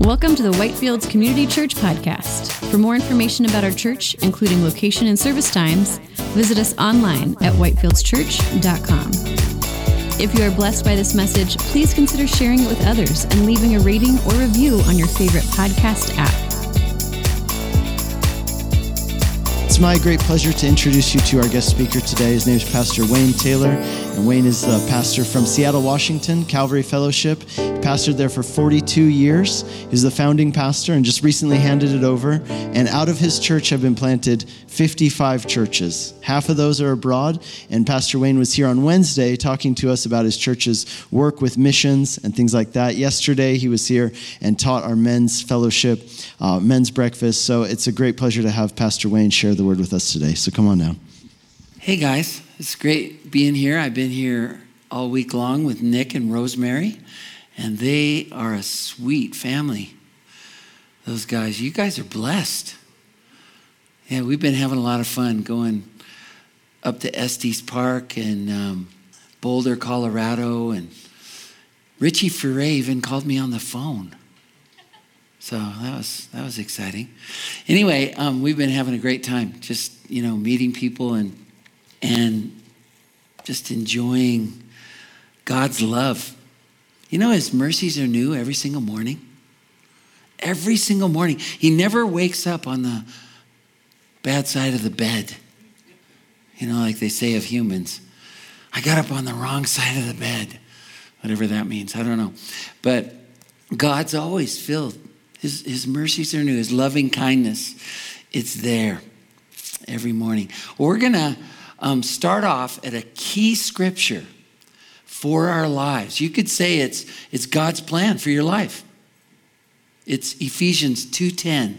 Welcome to the Whitefields Community Church Podcast. For more information about our church, including location and service times, visit us online at whitefieldschurch.com. If you are blessed by this message, please consider sharing it with others and leaving a rating or review on your favorite podcast app. It's my great pleasure to introduce you to our guest speaker today. His name is Pastor Wayne Taylor, and Wayne is the pastor from Seattle, Washington, Calvary Fellowship. He pastored there for 42 years. He's the founding pastor and just recently handed it over. And out of his church have been planted 55 churches. Half of those are abroad, and Pastor Wayne was here on Wednesday talking to us about his church's work with missions and things like that. Yesterday, he was here and taught our men's fellowship, uh, men's breakfast. So it's a great pleasure to have Pastor Wayne share the word with us today. So come on now. Hey guys, it's great being here. I've been here all week long with Nick and Rosemary, and they are a sweet family. Those guys, you guys are blessed. Yeah, we've been having a lot of fun going up to Estes Park and um, Boulder, Colorado, and Richie Furay even called me on the phone. So that was that was exciting. Anyway, um, we've been having a great time, just you know, meeting people and and just enjoying God's love. You know, His mercies are new every single morning. Every single morning, He never wakes up on the bad side of the bed. You know, like they say of humans. I got up on the wrong side of the bed, whatever that means. I don't know, but God's always filled his, his mercies are new, His loving kindness, it's there every morning. We're going to um, start off at a key scripture for our lives. You could say it's, it's God's plan for your life. It's Ephesians 2.10.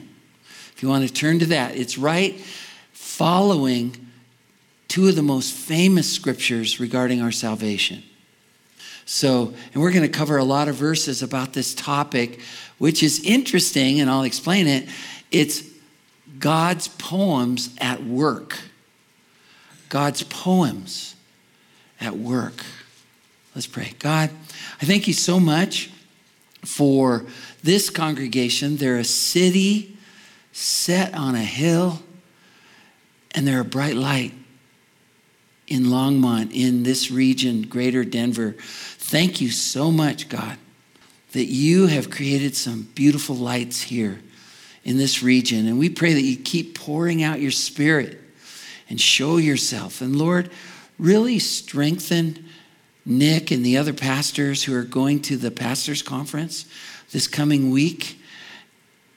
If you want to turn to that, it's right following two of the most famous scriptures regarding our salvation. So, and we're going to cover a lot of verses about this topic, which is interesting, and I'll explain it. It's God's poems at work. God's poems at work. Let's pray. God, I thank you so much for this congregation. They're a city set on a hill, and they're a bright light in Longmont, in this region, greater Denver. Thank you so much, God, that you have created some beautiful lights here in this region. And we pray that you keep pouring out your spirit and show yourself. And Lord, really strengthen Nick and the other pastors who are going to the pastors' conference this coming week.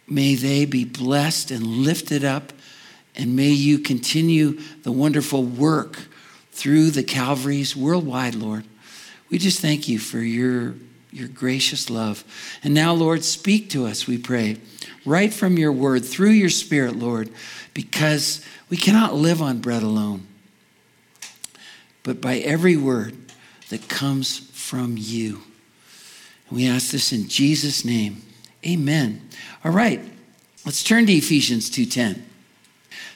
May they be blessed and lifted up, and may you continue the wonderful work through the Calvaries worldwide, Lord. We just thank you for your, your gracious love. And now, Lord, speak to us, we pray, right from your word, through your spirit, Lord, because we cannot live on bread alone, but by every word that comes from you. And we ask this in Jesus' name. Amen. All right, let's turn to Ephesians 2.10.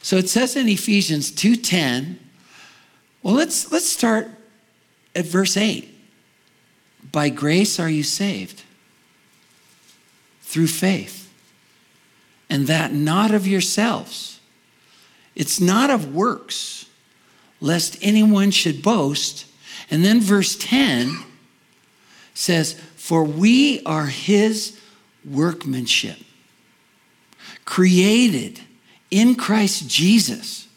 So it says in Ephesians 2.10, well, let's, let's start at verse 8. By grace are you saved through faith, and that not of yourselves. It's not of works, lest anyone should boast. And then verse 10 says, For we are his workmanship, created in Christ Jesus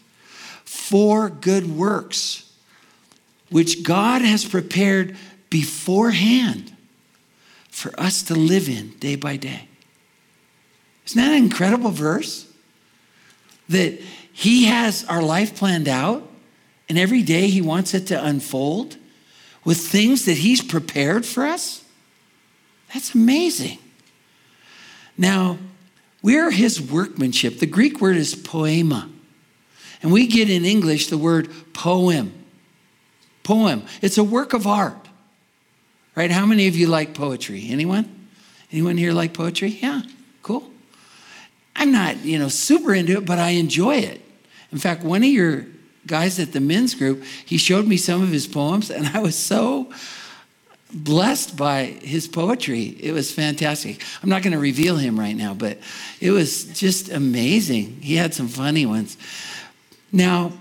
for good works, which God has prepared beforehand for us to live in day by day. Isn't that an incredible verse? That He has our life planned out, and every day He wants it to unfold with things that He's prepared for us? That's amazing. Now, we're His workmanship. The Greek word is poema. And we get in English the word poem. Poem. It's a work of art. Right? How many of you like poetry? Anyone? Anyone here like poetry? Yeah. Cool. I'm not, you know, super into it, but I enjoy it. In fact, one of your guys at the men's group, he showed me some of his poems, and I was so blessed by his poetry. It was fantastic. I'm not going to reveal him right now, but it was just amazing. He had some funny ones. Now,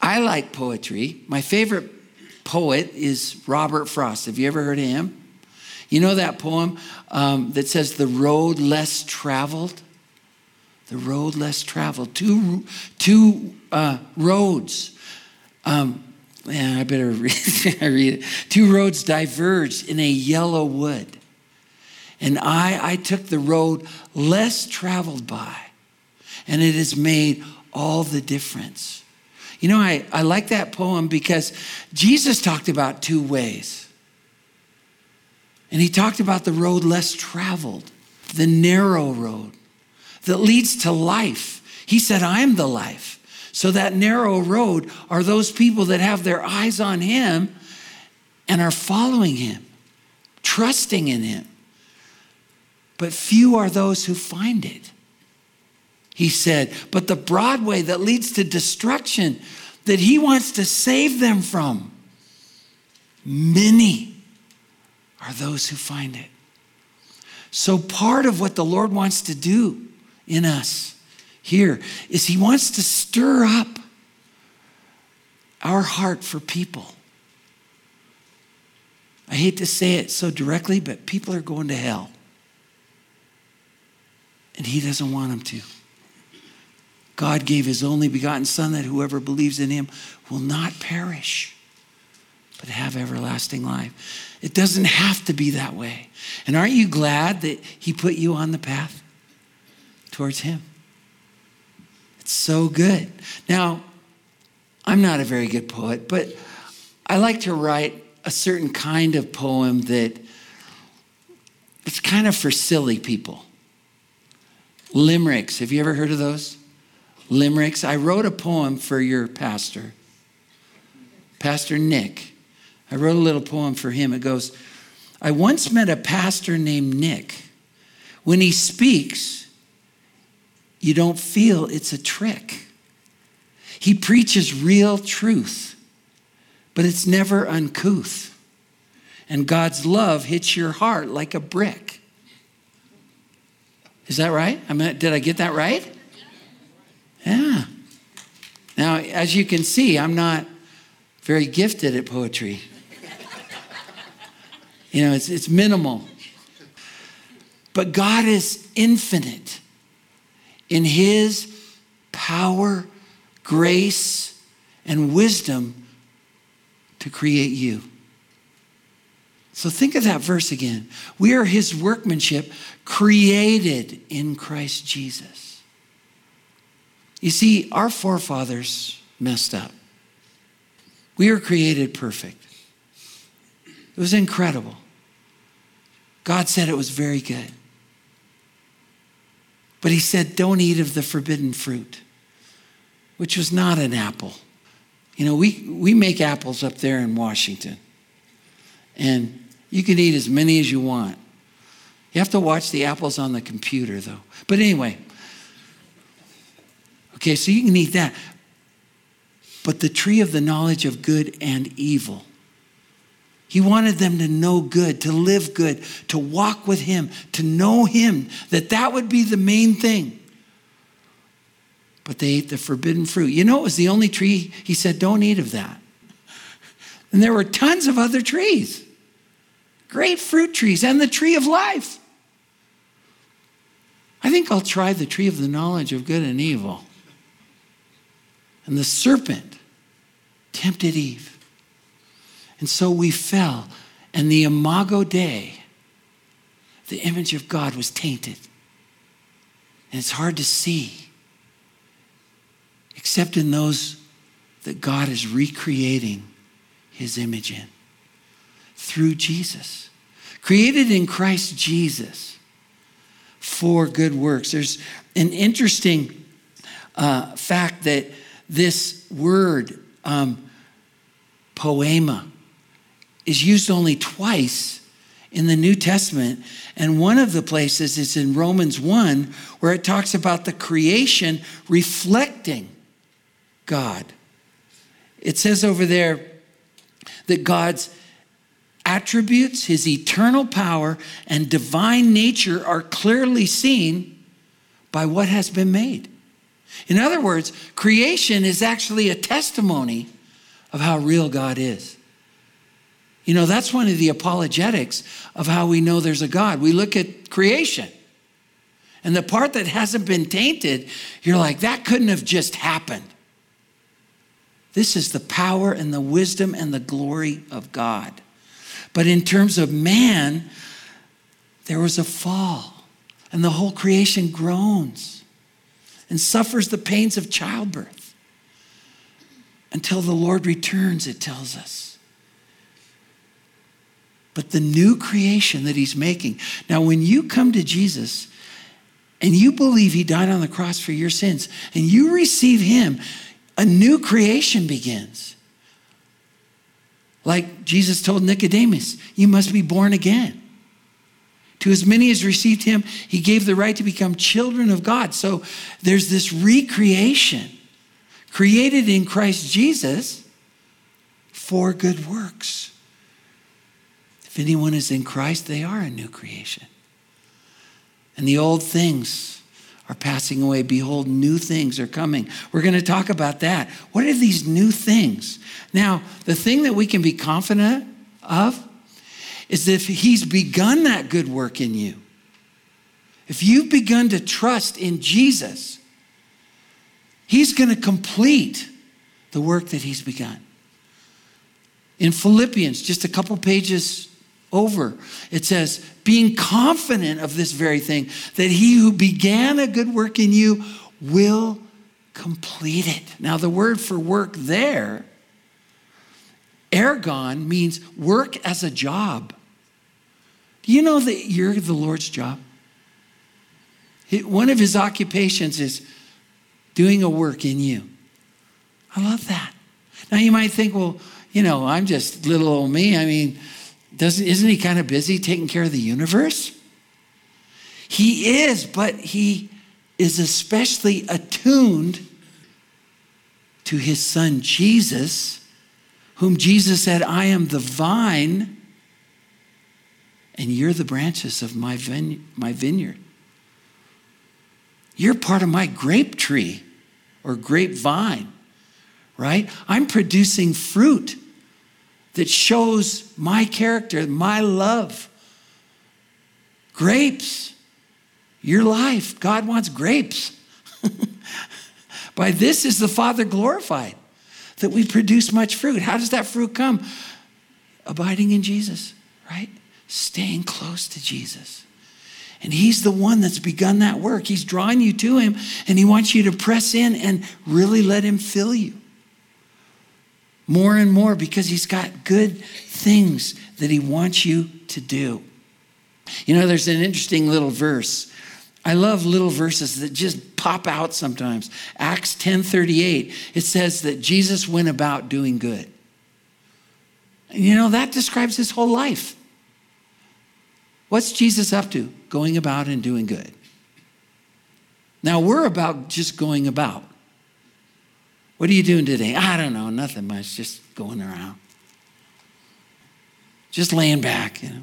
I like poetry. My favorite poet is Robert Frost. Have you ever heard of him? You know that poem um, that says, The road less traveled? The road less traveled. Two, two uh, roads. Um, man, I better read, read it. Two roads diverged in a yellow wood. And I, I took the road less traveled by, and it has made all the difference. You know, I, I like that poem because Jesus talked about two ways. And he talked about the road less traveled, the narrow road that leads to life. He said, I am the life. So, that narrow road are those people that have their eyes on him and are following him, trusting in him. But few are those who find it. He said, but the broad way that leads to destruction, that he wants to save them from, many are those who find it. So, part of what the Lord wants to do in us here is He wants to stir up our heart for people. I hate to say it so directly, but people are going to hell. And He doesn't want them to. God gave His only begotten Son that whoever believes in Him will not perish, but have everlasting life. It doesn't have to be that way. And aren't you glad that He put you on the path towards Him? It's so good. Now, I'm not a very good poet, but I like to write a certain kind of poem that it's kind of for silly people. Limericks. Have you ever heard of those? Limericks. I wrote a poem for your pastor, Pastor Nick. I wrote a little poem for him. It goes I once met a pastor named Nick. When he speaks, you don't feel it's a trick. He preaches real truth, but it's never uncouth. And God's love hits your heart like a brick. Is that right? I mean, did I get that right? Yeah. Now, as you can see, I'm not very gifted at poetry. You know, it's, it's minimal. But God is infinite in His power, grace, and wisdom to create you. So think of that verse again. We are His workmanship created in Christ Jesus. You see, our forefathers messed up. We were created perfect. It was incredible. God said it was very good. But he said, Don't eat of the forbidden fruit, which was not an apple. You know, we, we make apples up there in Washington, and you can eat as many as you want. You have to watch the apples on the computer, though. But anyway, okay, so you can eat that. But the tree of the knowledge of good and evil he wanted them to know good, to live good, to walk with Him, to know Him, that that would be the main thing. But they ate the forbidden fruit. You know, it was the only tree He said, don't eat of that. And there were tons of other trees, great fruit trees, and the tree of life. I think I'll try the tree of the knowledge of good and evil. And the serpent tempted Eve. And so we fell. And the imago Dei, the image of God, was tainted. And it's hard to see, except in those that God is recreating his image in through Jesus. Created in Christ Jesus for good works. There's an interesting uh, fact that this word, um, poema, is used only twice in the New Testament. And one of the places is in Romans 1, where it talks about the creation reflecting God. It says over there that God's attributes, his eternal power, and divine nature are clearly seen by what has been made. In other words, creation is actually a testimony of how real God is. You know, that's one of the apologetics of how we know there's a God. We look at creation, and the part that hasn't been tainted, you're like, that couldn't have just happened. This is the power and the wisdom and the glory of God. But in terms of man, there was a fall, and the whole creation groans and suffers the pains of childbirth until the Lord returns, it tells us. But the new creation that he's making. Now, when you come to Jesus and you believe he died on the cross for your sins and you receive him, a new creation begins. Like Jesus told Nicodemus, you must be born again. To as many as received him, he gave the right to become children of God. So there's this recreation created in Christ Jesus for good works. If anyone is in Christ, they are a new creation. And the old things are passing away. Behold, new things are coming. We're going to talk about that. What are these new things? Now, the thing that we can be confident of is if He's begun that good work in you, if you've begun to trust in Jesus, He's going to complete the work that He's begun. In Philippians, just a couple pages over, it says, being confident of this very thing, that he who began a good work in you will complete it. Now, the word for work there, ergon, means work as a job. Do you know that you're the Lord's job? One of his occupations is doing a work in you. I love that. Now, you might think, well, you know, I'm just little old me. I mean, doesn't, isn't he kind of busy taking care of the universe? He is, but he is especially attuned to his son Jesus, whom Jesus said, I am the vine, and you're the branches of my, vine- my vineyard. You're part of my grape tree or grapevine, right? I'm producing fruit that shows my character, my love. Grapes, your life. God wants grapes. By this is the Father glorified, that we produce much fruit. How does that fruit come? Abiding in Jesus, right? Staying close to Jesus. And He's the one that's begun that work. He's drawing you to Him, and He wants you to press in and really let Him fill you more and more because He's got good things that He wants you to do. You know, there's an interesting little verse. I love little verses that just pop out sometimes. Acts 10:38, it says that Jesus went about doing good. And you know, that describes his whole life. What's Jesus up to? Going about and doing good. Now, we're about just going about. What are you doing today? I don't know, nothing much, just going around. Just laying back, you know.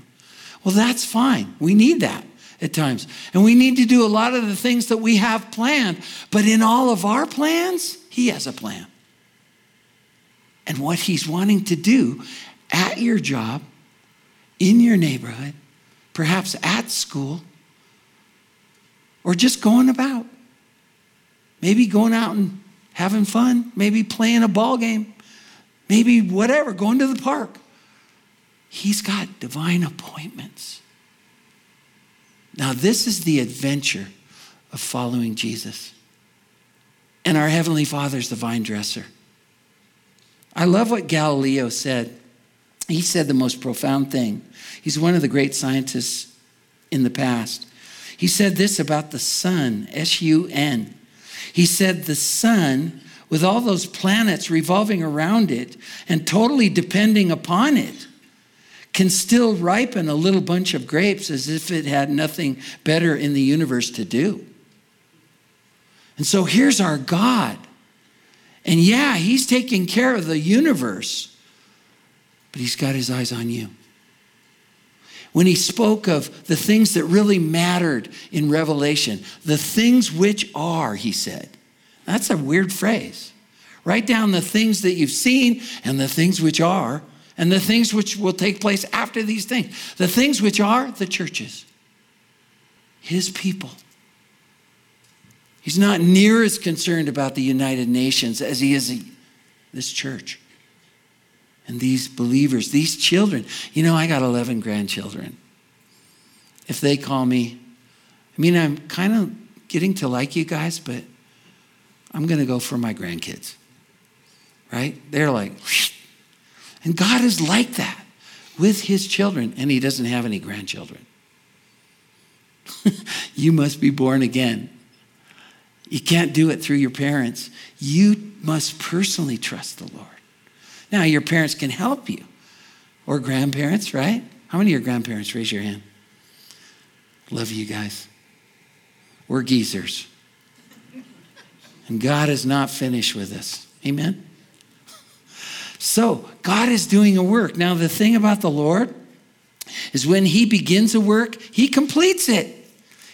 Well, that's fine. We need that at times. And we need to do a lot of the things that we have planned. But in all of our plans, He has a plan. And what He's wanting to do at your job, in your neighborhood, perhaps at school, or just going about. Maybe going out and having fun, maybe playing a ball game, maybe whatever, going to the park. He's got divine appointments. Now, this is the adventure of following Jesus. And our Heavenly Father's the vine dresser. I love what Galileo said. He said the most profound thing. He's one of the great scientists in the past. He said this about the sun, S U N. He said the sun, with all those planets revolving around it and totally depending upon it, can still ripen a little bunch of grapes as if it had nothing better in the universe to do. And so here's our God. And yeah, He's taking care of the universe, but He's got His eyes on you. when he spoke of the things that really mattered in Revelation. The things which are, he said. That's a weird phrase. Write down the things that you've seen and the things which are, and the things which will take place after these things. The things which are the churches, his people. He's not near as concerned about the United Nations as he is this church and these believers, these children. You know, I got 11 grandchildren. If they call me, I mean, I'm kind of getting to like you guys, but I'm going to go for my grandkids. Right? They're like, and God is like that with his children, and he doesn't have any grandchildren. you must be born again. You can't do it through your parents. You must personally trust the Lord. Now, your parents can help you, or grandparents, right? How many of your grandparents? Raise your hand. Love you guys. We're geezers. And God is not finished with us. Amen? So, God is doing a work. Now, the thing about the Lord is when He begins a work, He completes it.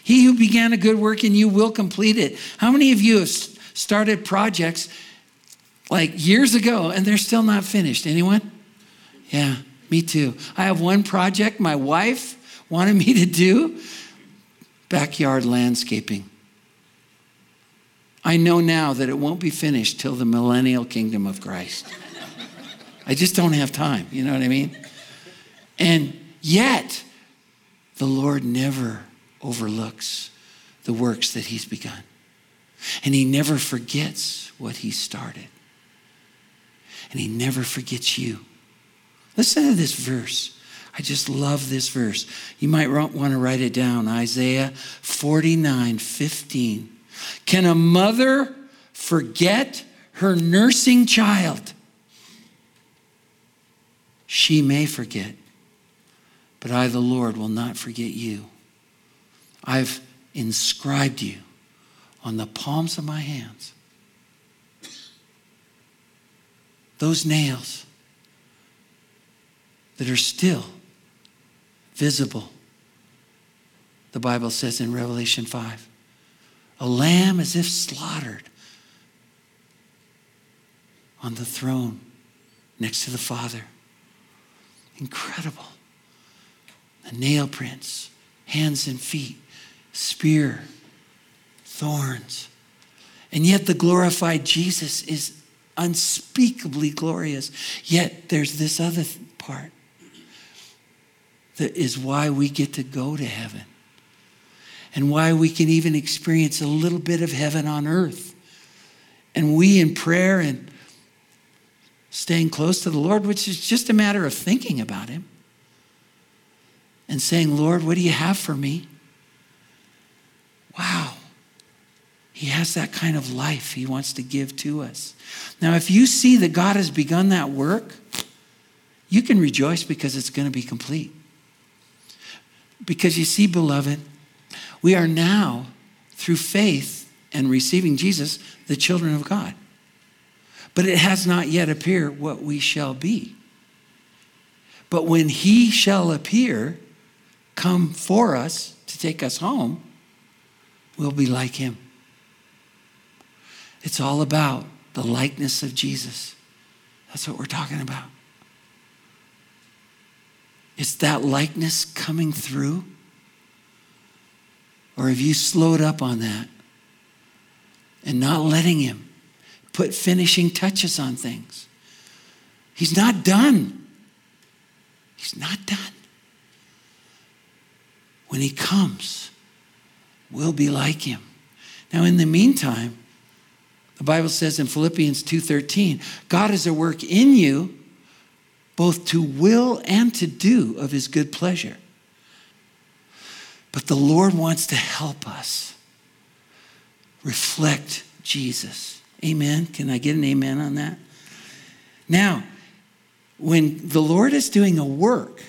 He who began a good work in you will complete it. How many of you have started projects like years ago and they're still not finished. Anyone? Yeah, me too. I have one project my wife wanted me to do backyard landscaping. I know now that it won't be finished till the millennial kingdom of Christ. I just don't have time, you know what I mean? And yet, the Lord never overlooks the works that He's begun. And He never forgets what He started and He never forgets you. Listen to this verse. I just love this verse. You might want to write it down Isaiah 49 15. Can a mother forget her nursing child? She may forget, but I, the Lord, will not forget you. I've inscribed you on the palms of my hands. Those nails that are still visible. The Bible says in Revelation 5 a lamb as if slaughtered on the throne next to the Father. Incredible. The nail prints, hands and feet, spear, thorns. And yet the glorified Jesus is unspeakably glorious. Yet there's this other part that is why we get to go to heaven and why we can even experience a little bit of heaven on earth. And we in prayer and staying close to the Lord, which is just a matter of thinking about Him and saying, Lord, what do you have for me? Wow. He has that kind of life He wants to give to us. Now, if you see that God has begun that work, you can rejoice because it's going to be complete. Because you see, beloved, we are now, through faith and receiving Jesus, the children of God. But it has not yet appeared what we shall be. But when he shall appear, come for us to take us home, we'll be like him. It's all about the likeness of Jesus. That's what we're talking about. Is that likeness coming through? Or have you slowed up on that and not letting Him put finishing touches on things? He's not done. He's not done. When He comes, we'll be like Him. Now, in the meantime, the Bible says in Philippians 2:13, God is at work in you both to will and to do of his good pleasure. But the Lord wants to help us reflect Jesus. Amen. Can I get an amen on that? Now, when the Lord is doing a work,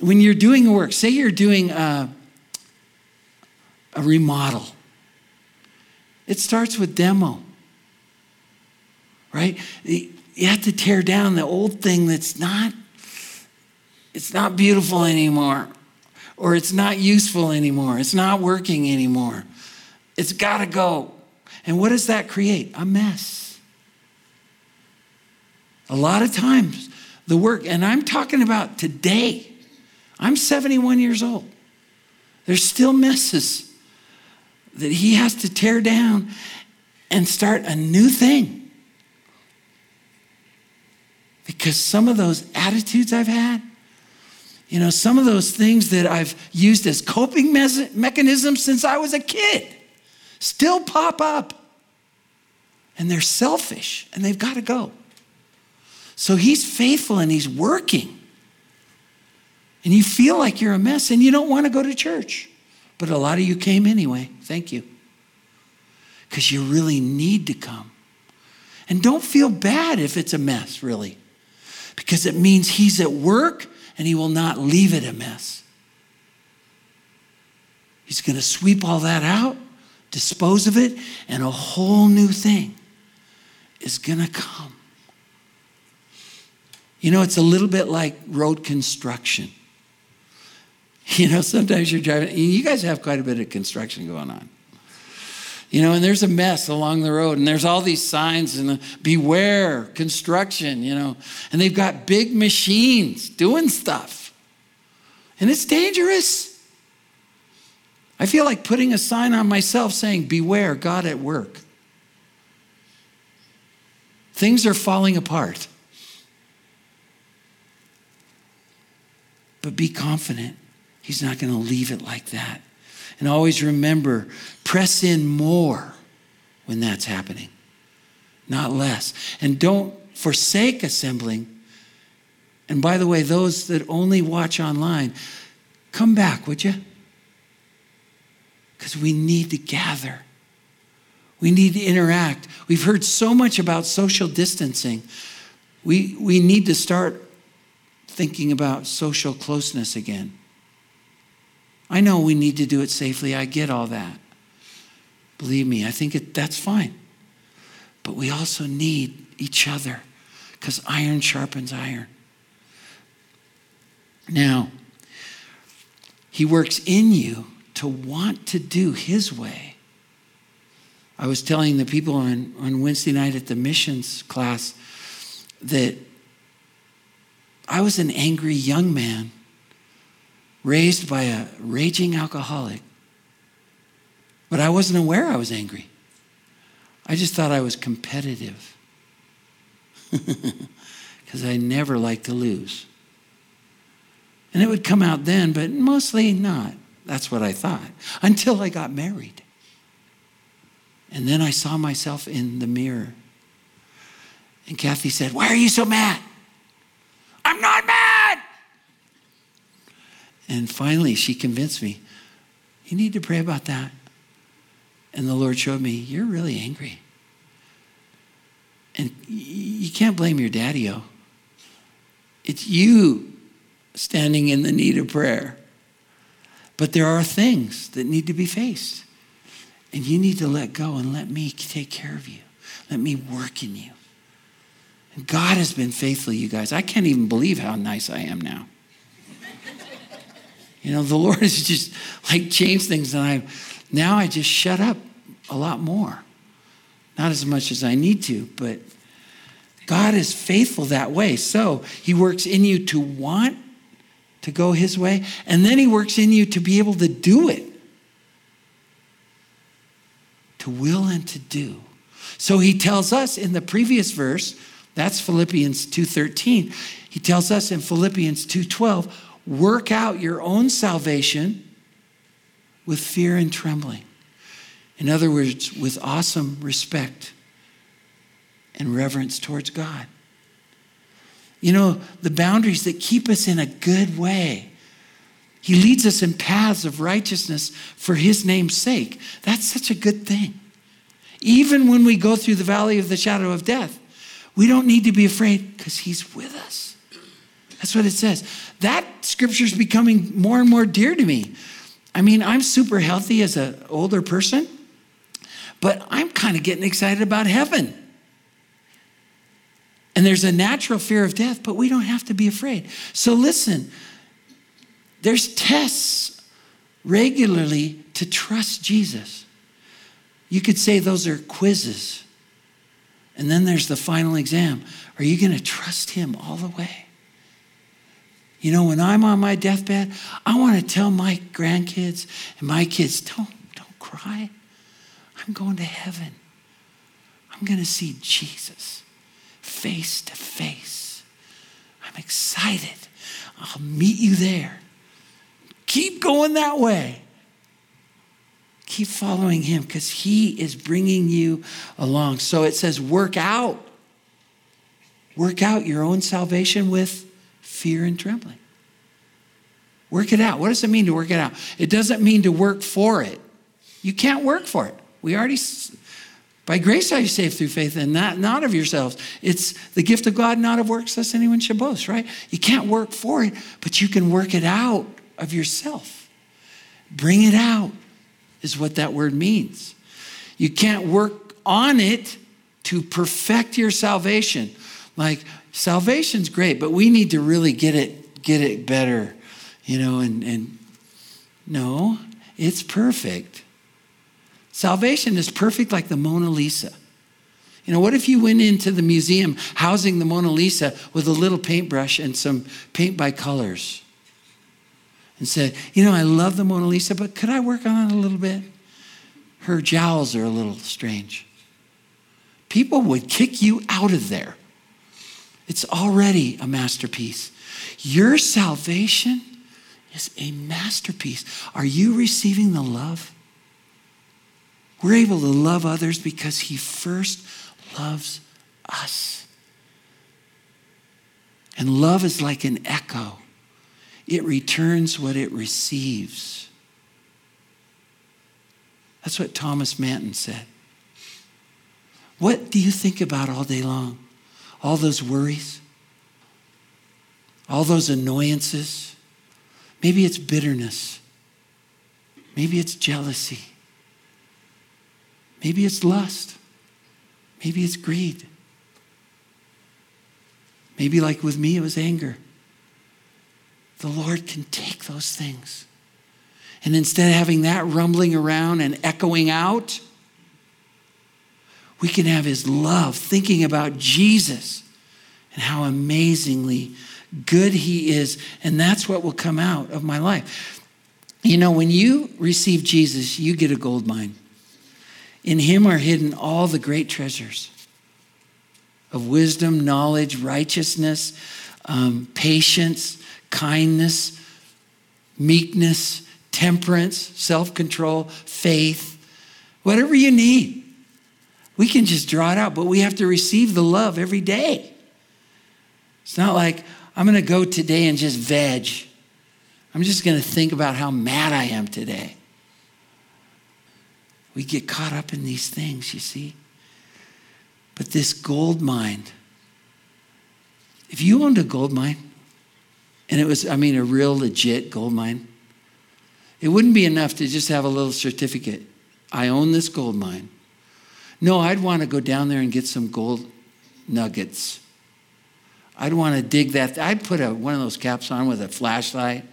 when you're doing a work, say you're doing a, a remodel it starts with demo, right? You have to tear down the old thing that's not it's not beautiful anymore, or it's not useful anymore, it's not working anymore. It's got to go. And what does that create? A mess. A lot of times, the work, and I'm talking about today, I'm 71 years old. There's still messes that he has to tear down and start a new thing. Because some of those attitudes I've had, you know, some of those things that I've used as coping mechanisms since I was a kid still pop up. And they're selfish and they've got to go. So he's faithful and he's working. And you feel like you're a mess and you don't want to go to church. But a lot of you came anyway. Thank you. Because you really need to come. And don't feel bad if it's a mess, really. Because it means he's at work and he will not leave it a mess. He's going to sweep all that out, dispose of it, and a whole new thing is going to come. You know, it's a little bit like road construction. You know, sometimes you're driving, you guys have quite a bit of construction going on. You know, and there's a mess along the road, and there's all these signs and beware construction, you know, and they've got big machines doing stuff. And it's dangerous. I feel like putting a sign on myself saying, Beware, God at work. Things are falling apart. But be confident. He's not going to leave it like that. And always remember press in more when that's happening, not less. And don't forsake assembling. And by the way, those that only watch online, come back, would you? Because we need to gather. We need to interact. We've heard so much about social distancing. We, we need to start thinking about social closeness again. I know we need to do it safely. I get all that. Believe me, I think it, that's fine. But we also need each other because iron sharpens iron. Now, he works in you to want to do his way I was telling the people on, on Wednesday night at the missions class that I was an angry young man raised by a raging alcoholic, but I wasn't aware I was angry. I just thought I was competitive because I never liked to lose. And it would come out then, but mostly not. That's what I thought until I got married. And then I saw myself in the mirror. And Kathy said, Why are you so mad? I'm not mad. And finally, she convinced me, You need to pray about that. And the Lord showed me, You're really angry. And you can't blame your daddy o. It's you standing in the need of prayer. But there are things that need to be faced. And you need to let go and let me take care of you. Let me work in you. And God has been faithful, you guys. I can't even believe how nice I am now. You know, the Lord has just like changed things, and I now I just shut up a lot more. Not as much as I need to, but God is faithful that way. So He works in you to want to go His way, and then He works in you to be able to do it to will and to do. So he tells us in the previous verse, that's Philippians 2:13. He tells us in Philippians 2:12, work out your own salvation with fear and trembling. In other words, with awesome respect and reverence towards God. You know, the boundaries that keep us in a good way. He leads us in paths of righteousness for his name's sake. That's such a good thing. Even when we go through the valley of the shadow of death, we don't need to be afraid because he's with us. That's what it says. That scripture is becoming more and more dear to me. I mean, I'm super healthy as an older person, but I'm kind of getting excited about heaven. And there's a natural fear of death, but we don't have to be afraid. So listen, there's tests regularly to trust Jesus. You could say those are quizzes. And then there's the final exam. Are you going to trust him all the way? You know, when I'm on my deathbed, I want to tell my grandkids and my kids, don't, don't cry. I'm going to heaven. I'm going to see Jesus face to face. I'm excited. I'll meet you there. Keep going that way. Keep following him because he is bringing you along. So it says, work out. Work out your own salvation with fear and trembling. Work it out. What does it mean to work it out? It doesn't mean to work for it. You can't work for it. We already, by grace are you saved through faith and not, not of yourselves. It's the gift of God, not of works, lest anyone should boast, right? You can't work for it, but you can work it out of yourself. Bring it out, is what that word means. You can't work on it to perfect your salvation. Like salvation's great, but we need to really get it get it better, you know, and and no, it's perfect. Salvation is perfect like the Mona Lisa. You know, what if you went into the museum housing the Mona Lisa with a little paintbrush and some paint by colors and said, You know, I love the Mona Lisa, but could I work on it a little bit? Her jowls are a little strange. People would kick you out of there. It's already a masterpiece. Your salvation is a masterpiece. Are you receiving the love? We're able to love others because He first loves us. And love is like an echo, it returns what it receives. That's what Thomas Manton said. What do you think about all day long? All those worries? All those annoyances? Maybe it's bitterness. Maybe it's jealousy. Maybe it's lust. Maybe it's greed. Maybe, like with me, it was anger. The Lord can take those things. And instead of having that rumbling around and echoing out, we can have His love, thinking about Jesus and how amazingly good He is. And that's what will come out of my life. You know, when you receive Jesus, you get a gold mine. In him are hidden all the great treasures of wisdom, knowledge, righteousness, um, patience, kindness, meekness, temperance, self control, faith, whatever you need. We can just draw it out, but we have to receive the love every day. It's not like I'm going to go today and just veg. I'm just going to think about how mad I am today. We get caught up in these things, you see. But this gold mine, if you owned a gold mine, and it was, I mean, a real legit gold mine, it wouldn't be enough to just have a little certificate. I own this gold mine. No, I'd want to go down there and get some gold nuggets. I'd want to dig that. I'd put a, one of those caps on with a flashlight,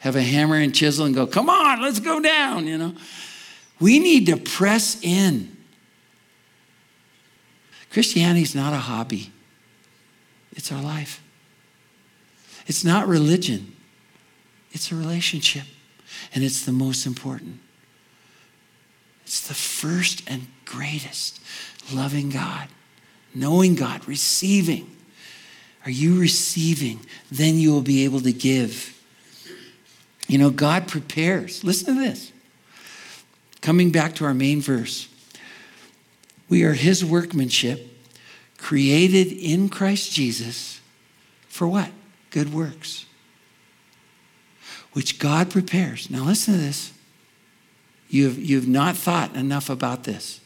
have a hammer and chisel, and go, come on, let's go down, you know. We need to press in. Christianity is not a hobby, it's our life. It's not religion, it's a relationship, and it's the most important. It's the first and greatest loving God, knowing God, receiving. Are you receiving? Then you will be able to give. You know, God prepares. Listen to this. Coming back to our main verse, we are his workmanship, created in Christ Jesus for what? Good works, which God prepares. Now, listen to this. You've, you've not thought enough about this.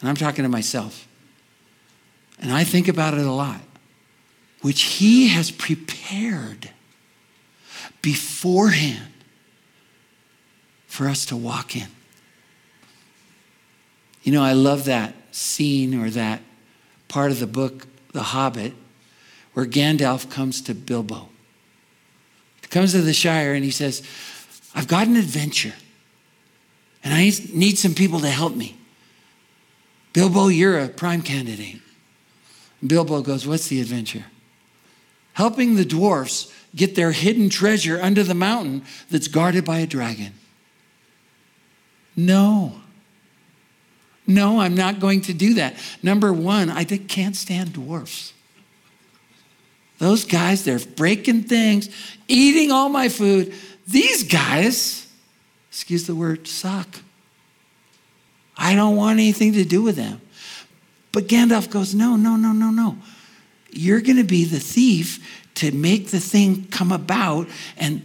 And I'm talking to myself. And I think about it a lot. Which he has prepared beforehand for us to walk in. You know, I love that scene or that part of the book The Hobbit, where Gandalf comes to Bilbo. He comes to the Shire and he says, I've got an adventure, and I need some people to help me. Bilbo, you're a prime candidate. Bilbo goes, What's the adventure? Helping the dwarfs get their hidden treasure under the mountain that's guarded by a dragon. No. No, I'm not going to do that. Number one, I can't stand dwarfs. Those guys, they're breaking things, eating all my food. These guys, excuse the word, suck. I don't want anything to do with them. But Gandalf goes, No, no, no, no, no. You're going to be the thief to make the thing come about, and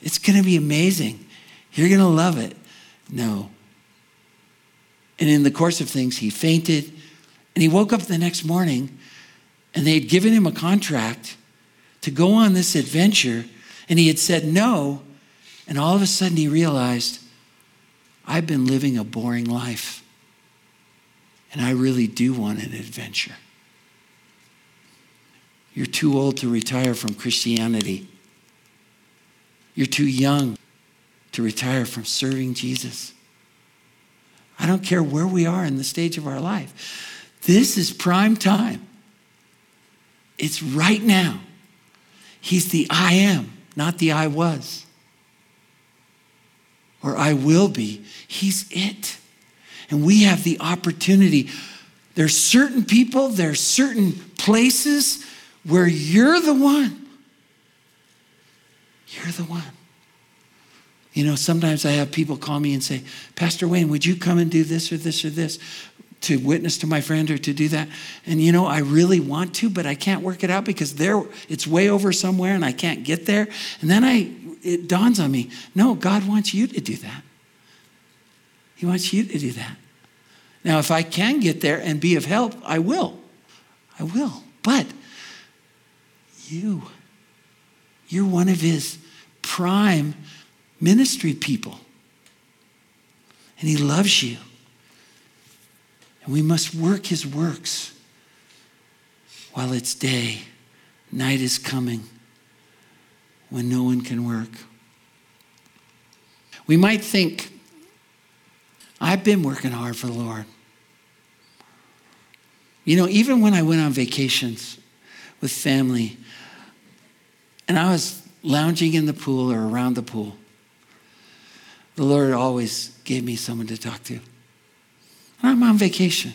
it's going to be amazing. You're going to love it. No. And in the course of things, he fainted, and he woke up the next morning, and they had given him a contract to go on this adventure, and he had said no, and all of a sudden he realized, I've been living a boring life. And I really do want an adventure. You're too old to retire from Christianity. You're too young to retire from serving Jesus. I don't care where we are in the stage of our life. This is prime time. It's right now. He's the I am, not the I was or I will be. He's it. And we have the opportunity. There's certain people, there's certain places where you're the one. You're the one. You know, sometimes I have people call me and say, Pastor Wayne, would you come and do this or this or this to witness to my friend or to do that? And you know, I really want to, but I can't work it out because there it's way over somewhere and I can't get there. And then I it dawns on me no, God wants you to do that. He wants you to do that. Now, if I can get there and be of help, I will. I will. But you, you're one of his prime ministry people. And he loves you. And we must work his works while it's day. Night is coming when no one can work. We might think, I've been working hard for the Lord. You know, even when I went on vacations with family and I was lounging in the pool or around the pool, the Lord always gave me someone to talk to. And I'm on vacation.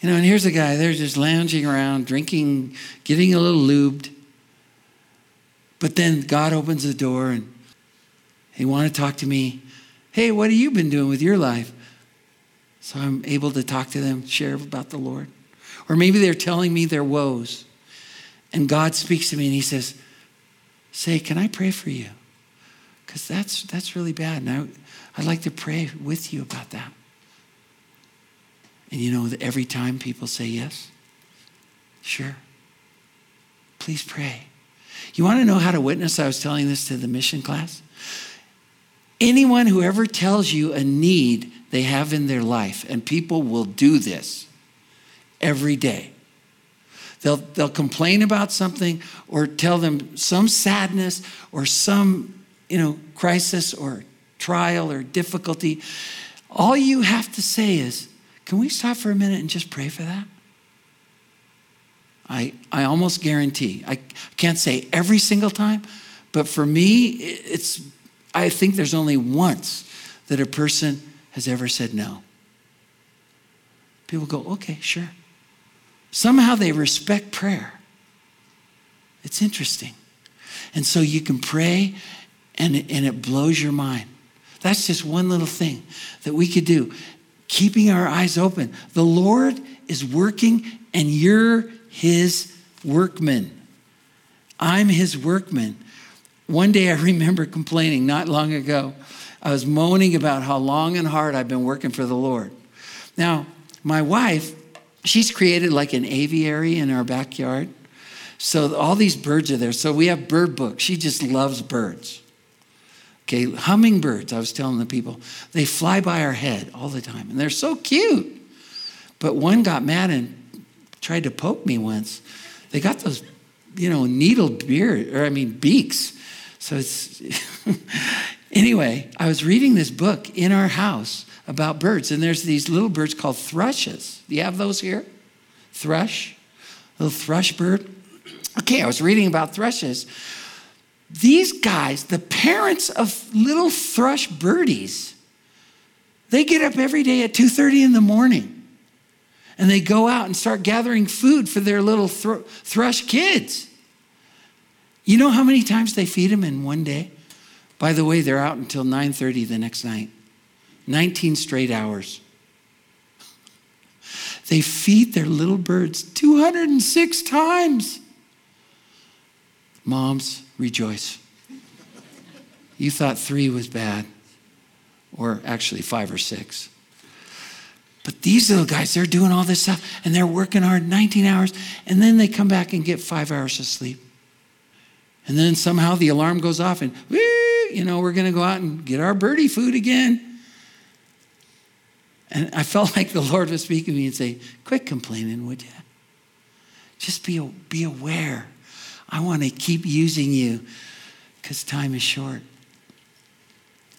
You know, and here's a guy, they're just lounging around, drinking, getting a little lubed. But then God opens the door and he wanted to talk to me. Hey, what have you been doing with your life? So I'm able to talk to them, share about the Lord. Or maybe they're telling me their woes. And God speaks to me and he says, Say, can I pray for you? Because that's, that's really bad. And I, I'd like to pray with you about that. And you know every time people say yes, sure. Please pray. You want to know how to witness? I was telling this to the mission class. Anyone who ever tells you a need they have in their life, and people will do this every day. They'll, they'll complain about something or tell them some sadness or some you know, crisis or trial or difficulty. All you have to say is, can we stop for a minute and just pray for that? I, I almost guarantee, I can't say every single time, but for me, it's, I think there's only once that a person has ever said no. People go, okay, sure. Somehow they respect prayer. It's interesting. And so you can pray and and it blows your mind. That's just one little thing that we could do. Keeping our eyes open. The Lord is working and you're his workman. I'm his workman. One day I remember complaining not long ago. I was moaning about how long and hard I've been working for the Lord. Now, my wife, she's created like an aviary in our backyard. So all these birds are there. So we have bird books. She just loves birds. Okay, hummingbirds, I was telling the people, they fly by our head all the time and they're so cute. But one got mad and tried to poke me once. They got those, you know, needle beard, or I mean, beaks. So it's, anyway, I was reading this book in our house about birds, and there's these little birds called thrushes. Do you have those here? Thrush? Little thrush bird? Okay, I was reading about thrushes. These guys, the parents of little thrush birdies, they get up every day at 2:30 in the morning and they go out and start gathering food for their little thr- thrush kids. You know how many times they feed them in one day? By the way, they're out until 9:30 the next night. 19 straight hours. They feed their little birds 206 times. Moms, rejoice. You thought three was bad, or actually five or six. But these little guys, they're doing all this stuff and they're working hard 19 hours, and then they come back and get five hours of sleep. And then somehow the alarm goes off, and you know, we're going to go out and get our birdie food again. And I felt like the Lord was speaking to me and say, Quit complaining, would you? Just be, be aware. I want to keep using you because time is short.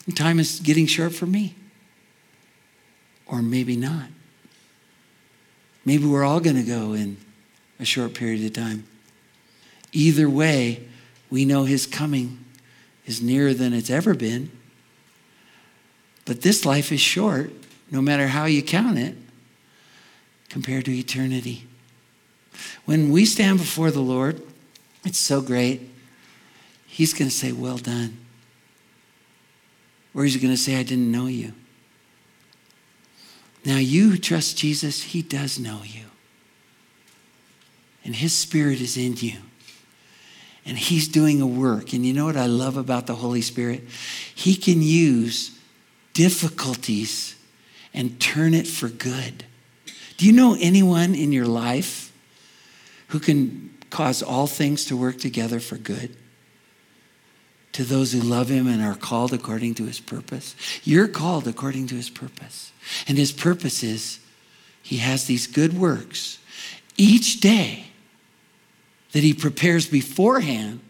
And time is getting short for me. Or maybe not. Maybe we're all going to go in a short period of time. Either way, we know his coming is nearer than it's ever been. But this life is short, no matter how you count it, compared to eternity. When we stand before the Lord, it's so great. He's going to say, Well done. Or he's going to say, I didn't know you. Now, you who trust Jesus, he does know you. And his spirit is in you. And he's doing a work. And you know what I love about the Holy Spirit? He can use difficulties and turn it for good. Do you know anyone in your life who can cause all things to work together for good? To those who love him and are called according to his purpose. You're called according to his purpose. And his purpose is he has these good works each day that he prepares beforehand,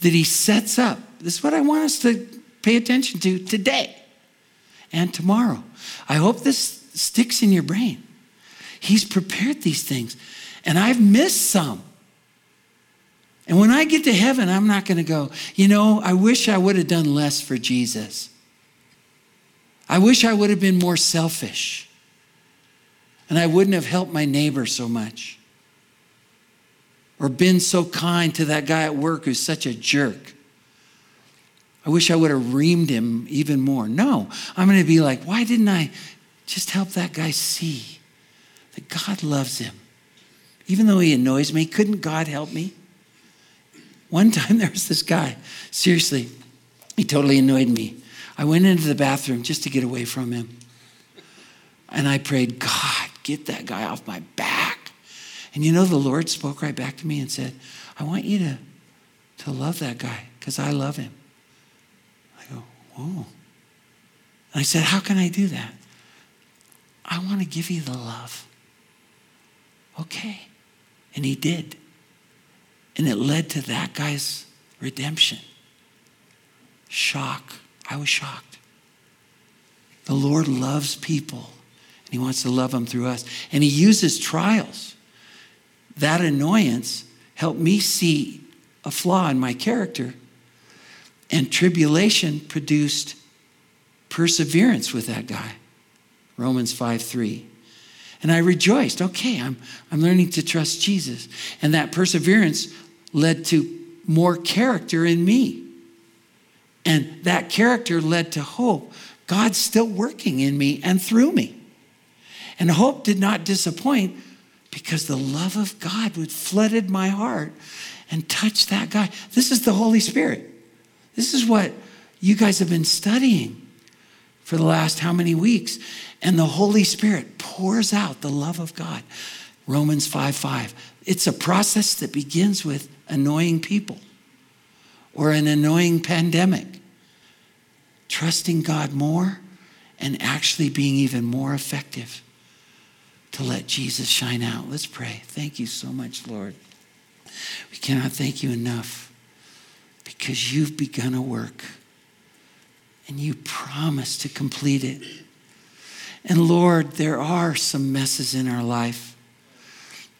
that he sets up. This is what I want us to pay attention to today and tomorrow. I hope this sticks in your brain. He's prepared these things, and I've missed some. And when I get to heaven, I'm not going to go, you know, I wish I would have done less for Jesus. I wish I would have been more selfish. And I wouldn't have helped my neighbor so much. Or been so kind to that guy at work who's such a jerk. I wish I would have reamed him even more. No, I'm going to be like, why didn't I just help that guy see that God loves him? Even though he annoys me, couldn't God help me? One time there was this guy, seriously, he totally annoyed me. I went into the bathroom just to get away from him. And I prayed, God, get that guy off my back. And you know, the Lord spoke right back to me and said, I want you to, to love that guy because I love him. I go, whoa. And I said, How can I do that? I want to give you the love. Okay. And he did. And it led to that guy's redemption. Shock. I was shocked. The Lord loves people, and He wants to love them through us. And He uses trials. That annoyance helped me see a flaw in my character, and tribulation produced perseverance with that guy. Romans 5 3. And I rejoiced. Okay, I'm, I'm learning to trust Jesus. And that perseverance led to more character in me. And that character led to hope. God's still working in me and through me. And hope did not disappoint because the love of God would flooded my heart and touch that guy. This is the Holy Spirit. This is what you guys have been studying for the last how many weeks. And the Holy Spirit pours out the love of God. Romans 5 5. It's a process that begins with annoying people or an annoying pandemic. Trusting God more and actually being even more effective to let Jesus shine out. Let's pray. Thank you so much, Lord. We cannot thank you enough because you've begun a work and you promise to complete it. And Lord, there are some messes in our life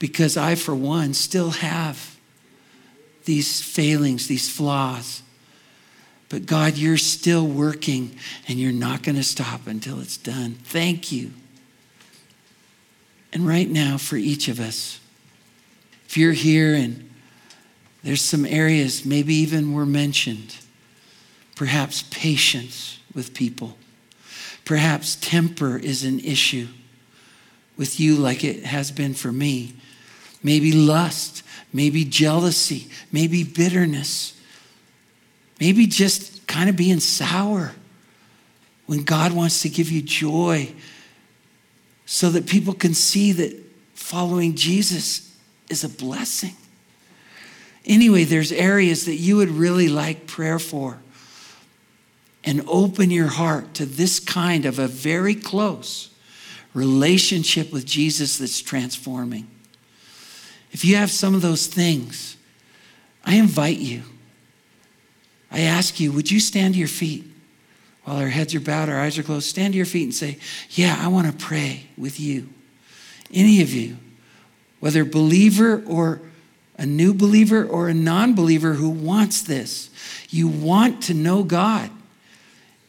because I, for one, still have these failings, these flaws. But God, you're still working and you're not going to stop until it's done. Thank you. And right now, for each of us, if you're here and there's some areas, maybe even were mentioned, perhaps patience with people, perhaps temper is an issue with you like it has been for me, maybe lust, maybe jealousy, maybe bitterness, maybe just kind of being sour when God wants to give you joy so that people can see that following Jesus is a blessing. Anyway, there's areas that you would really like prayer for. And open your heart to this kind of a very close relationship with Jesus that's transforming. If you have some of those things, I invite you. I ask you, would you stand to your feet? while our heads are bowed, our eyes are closed, stand to your feet and say, Yeah, I want to pray with you. Any of you, whether believer or a new believer or a non believer who wants this, you want to know God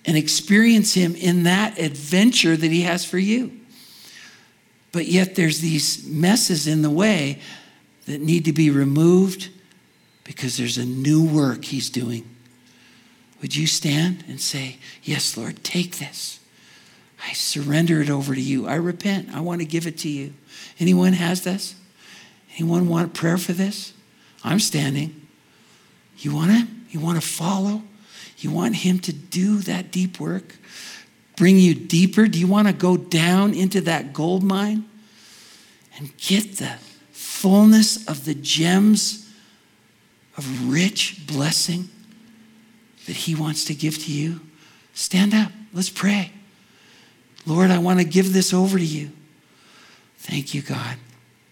and experience Him in that adventure that He has for you. But yet there's these messes in the way that need to be removed because there's a new work He's doing. Would you stand and say, Yes, Lord, take this. I surrender it over to you. I repent. I want to give it to you. Anyone has this? Anyone want prayer for this? I'm standing. You want to? You want to follow? You want him to do that deep work? Bring you deeper? Do you want to go down into that gold mine and get the fullness of the gems of rich blessing? that He wants to give to you, stand up. Let's pray. Lord, I want to give this over to you. Thank you, God.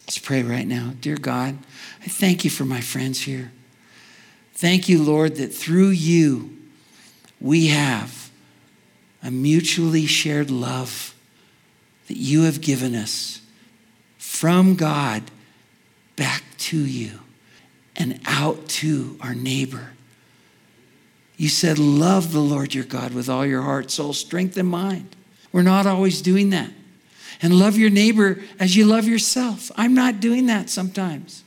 Let's pray right now. Dear God, I thank you for my friends here. Thank you, Lord, that through you we have a mutually shared love that you have given us from God back to you and out to our neighbor. You said, Love the Lord your God with all your heart, soul, strength, and mind. We're not always doing that. And love your neighbor as you love yourself. I'm not doing that sometimes.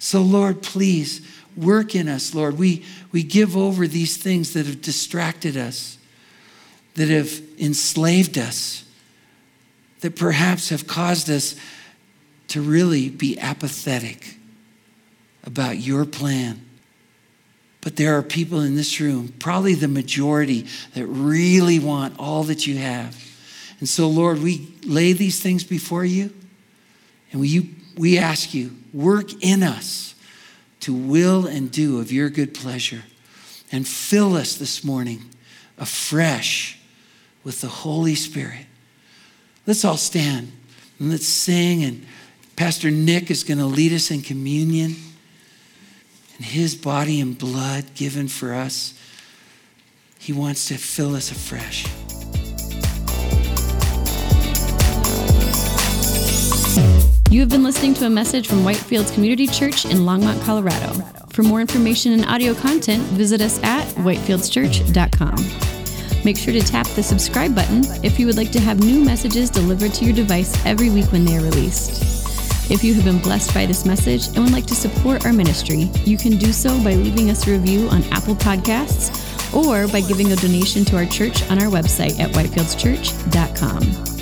So, Lord, please work in us, Lord. We, we give over these things that have distracted us, that have enslaved us, that perhaps have caused us to really be apathetic about your plan but there are people in this room, probably the majority, that really want all that you have. And so, Lord, we lay these things before you, and we, we ask you, work in us to will and do of your good pleasure. And fill us this morning afresh with the Holy Spirit. Let's all stand and let's sing. And Pastor Nick is going to lead us in communion and his body and blood given for us, he wants to fill us afresh. You have been listening to a message from Whitefields Community Church in Longmont, Colorado. For more information and audio content, visit us at whitefieldschurch.com. Make sure to tap the subscribe button if you would like to have new messages delivered to your device every week when they are released. If you have been blessed by this message and would like to support our ministry, you can do so by leaving us a review on Apple Podcasts or by giving a donation to our church on our website at whitefieldschurch.com.